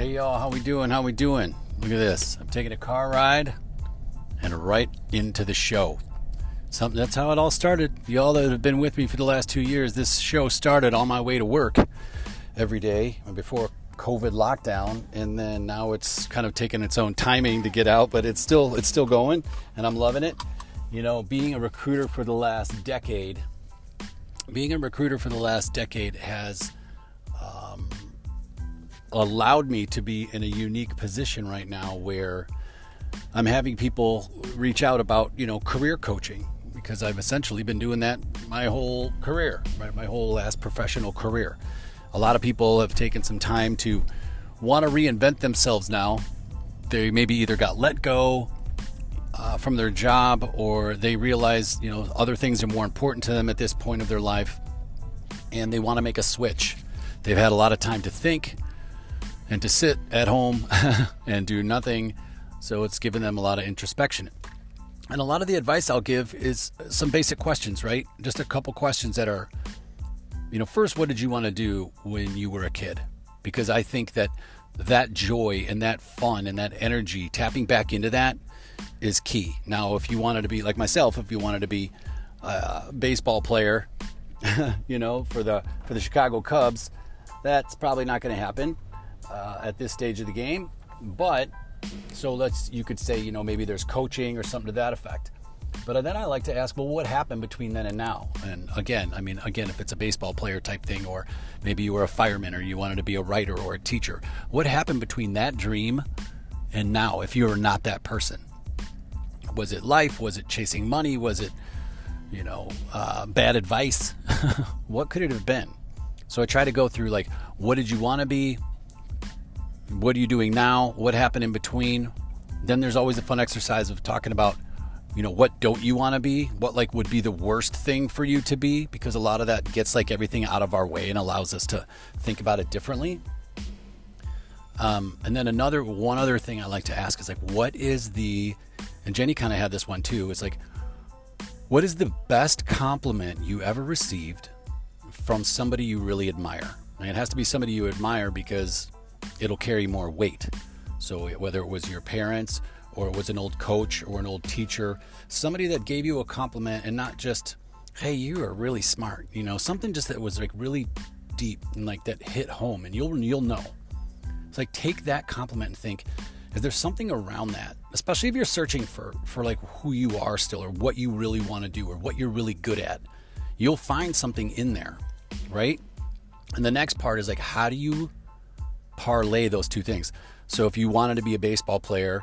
Hey y'all, how we doing? How we doing? Look at this. I'm taking a car ride and right into the show. Something that's how it all started. Y'all that have been with me for the last two years, this show started on my way to work every day before COVID lockdown, and then now it's kind of taken its own timing to get out, but it's still it's still going, and I'm loving it. You know, being a recruiter for the last decade, being a recruiter for the last decade has allowed me to be in a unique position right now where I'm having people reach out about, you know, career coaching because I've essentially been doing that my whole career, right? My whole last professional career. A lot of people have taken some time to want to reinvent themselves now. They maybe either got let go uh, from their job or they realize, you know, other things are more important to them at this point of their life and they want to make a switch. They've had a lot of time to think and to sit at home and do nothing. So it's given them a lot of introspection. And a lot of the advice I'll give is some basic questions, right? Just a couple questions that are, you know, first, what did you want to do when you were a kid? Because I think that that joy and that fun and that energy, tapping back into that is key. Now, if you wanted to be like myself, if you wanted to be a baseball player, you know, for the for the Chicago Cubs, that's probably not going to happen uh, at this stage of the game. But so let's you could say you know maybe there's coaching or something to that effect. But then I like to ask, well, what happened between then and now? And again, I mean, again, if it's a baseball player type thing, or maybe you were a fireman, or you wanted to be a writer or a teacher, what happened between that dream and now? If you were not that person, was it life? Was it chasing money? Was it, you know, uh, bad advice? what could it have been? So I try to go through like, what did you want to be? What are you doing now? What happened in between? Then there's always a fun exercise of talking about, you know, what don't you want to be? What like would be the worst thing for you to be? Because a lot of that gets like everything out of our way and allows us to think about it differently. Um, and then another one other thing I like to ask is like, what is the and Jenny kind of had this one too. It's like, what is the best compliment you ever received from somebody you really admire? And it has to be somebody you admire because it'll carry more weight. So whether it was your parents or it was an old coach or an old teacher, somebody that gave you a compliment and not just, hey, you are really smart, you know, something just that was like really deep and like that hit home and you'll you'll know. It's like take that compliment and think, is there something around that? Especially if you're searching for for like who you are still or what you really want to do or what you're really good at. You'll find something in there, right? And the next part is like how do you parlay those two things. So if you wanted to be a baseball player,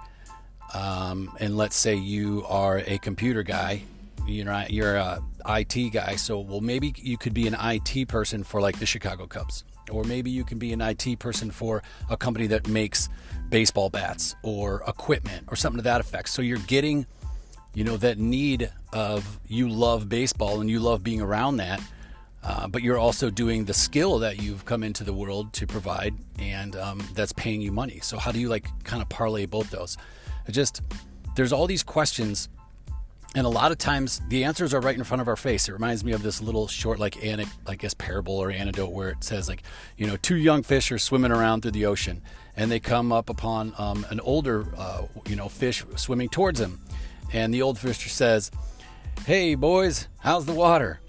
um, and let's say you are a computer guy, you know, you're a IT guy. So well, maybe you could be an IT person for like the Chicago Cubs, or maybe you can be an IT person for a company that makes baseball bats or equipment or something to that effect. So you're getting, you know, that need of you love baseball and you love being around that uh, but you're also doing the skill that you've come into the world to provide, and um, that's paying you money. So how do you like kind of parlay both those? It just there's all these questions, and a lot of times the answers are right in front of our face. It reminds me of this little short like anic, I guess parable or anecdote where it says like you know two young fish are swimming around through the ocean, and they come up upon um, an older uh, you know fish swimming towards them, and the old fisher says, "Hey boys, how's the water?"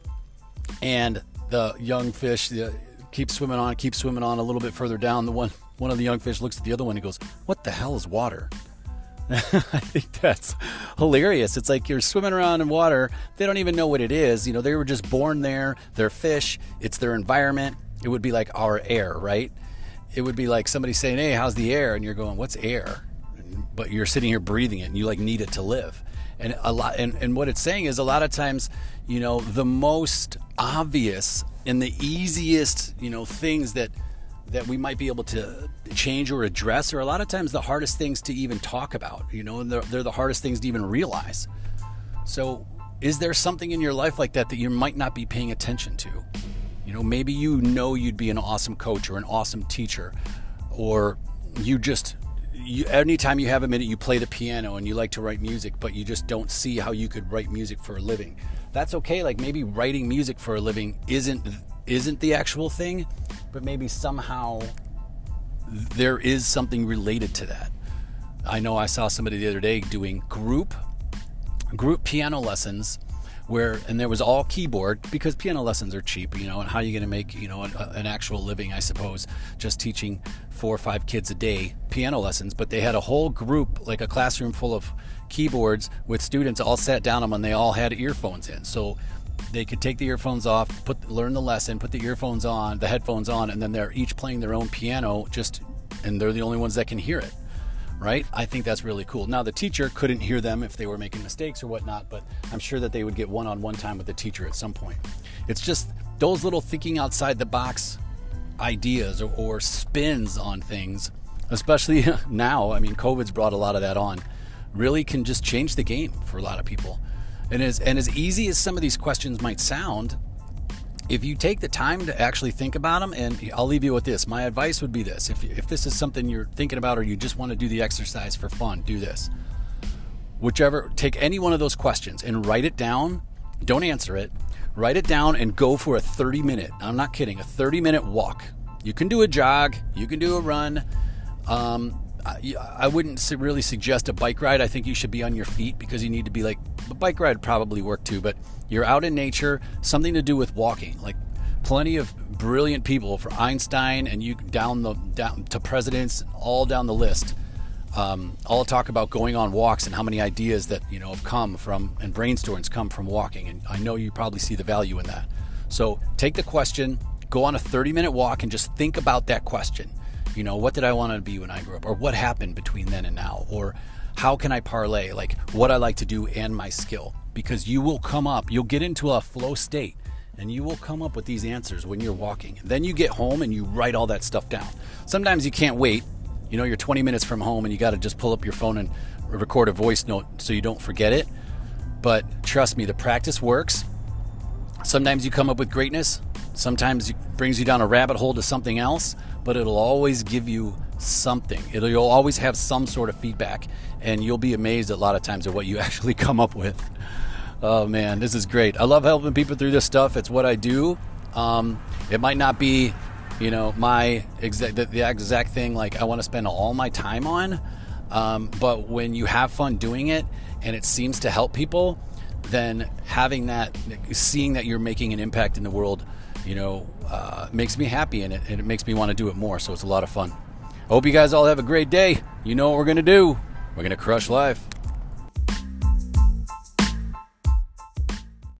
and the young fish the, keeps swimming on, keeps swimming on a little bit further down. The one one of the young fish looks at the other one and goes, "What the hell is water?" I think that's hilarious. It's like you're swimming around in water. They don't even know what it is. You know, they were just born there. They're fish. It's their environment. It would be like our air, right? It would be like somebody saying, "Hey, how's the air?" And you're going, "What's air?" But you're sitting here breathing it, and you like need it to live and a lot and, and what it's saying is a lot of times you know the most obvious and the easiest you know things that that we might be able to change or address are a lot of times the hardest things to even talk about you know and they're, they're the hardest things to even realize. So is there something in your life like that that you might not be paying attention to? You know maybe you know you'd be an awesome coach or an awesome teacher or you just you, anytime you have a minute, you play the piano and you like to write music, but you just don't see how you could write music for a living. That's okay. Like maybe writing music for a living isn't isn't the actual thing, but maybe somehow there is something related to that. I know I saw somebody the other day doing group group piano lessons where and there was all keyboard because piano lessons are cheap you know and how are you going to make you know an, uh, an, actual living i suppose just teaching four or five kids a day piano lessons. But they had a whole group like a classroom full of keyboards with students all sat down them and they all had earphones in. So they could take the earphones off put learn the lesson put the earphones on the headphones on and then they're each playing their own piano just and they're the only ones that can hear it right? I think that's really cool. Now, the teacher couldn't hear them if they were making mistakes or whatnot, but I'm sure that they would get one on one time with the teacher at some point. It's just those little thinking outside the box ideas or, or spins on things, especially now. I mean, COVID's brought a lot of that on, really can just change the game for a lot of people. And as, and as easy as some of these questions might sound, if you take the time to actually think about them, and I'll leave you with this. My advice would be this if, if this is something you're thinking about or you just want to do the exercise for fun, do this. Whichever, take any one of those questions and write it down. Don't answer it. Write it down and go for a 30 minute, I'm not kidding, a 30 minute walk. You can do a jog, you can do a run. Um, I wouldn't really suggest a bike ride. I think you should be on your feet because you need to be like a bike ride probably work too, but you're out in nature, something to do with walking. Like plenty of brilliant people for Einstein and you down the down to presidents, all down the list. Um, all talk about going on walks and how many ideas that you know have come from and brainstorms come from walking. And I know you probably see the value in that. So take the question, go on a 30 minute walk, and just think about that question. You know, what did I want to be when I grew up? Or what happened between then and now? Or how can I parlay like what I like to do and my skill? Because you will come up, you'll get into a flow state and you will come up with these answers when you're walking. Then you get home and you write all that stuff down. Sometimes you can't wait. You know, you're 20 minutes from home and you got to just pull up your phone and record a voice note so you don't forget it. But trust me, the practice works. Sometimes you come up with greatness, sometimes it brings you down a rabbit hole to something else but it'll always give you something. It'll you'll always have some sort of feedback, and you'll be amazed a lot of times at what you actually come up with. Oh man, this is great. I love helping people through this stuff. It's what I do. Um, it might not be, you know, my exact the, the exact thing like I want to spend all my time on, um, but when you have fun doing it and it seems to help people, then having that, seeing that you're making an impact in the world you know, uh, makes me happy and it, and it makes me want to do it more. So it's a lot of fun. I hope you guys all have a great day. You know what we're going to do. We're going to crush life.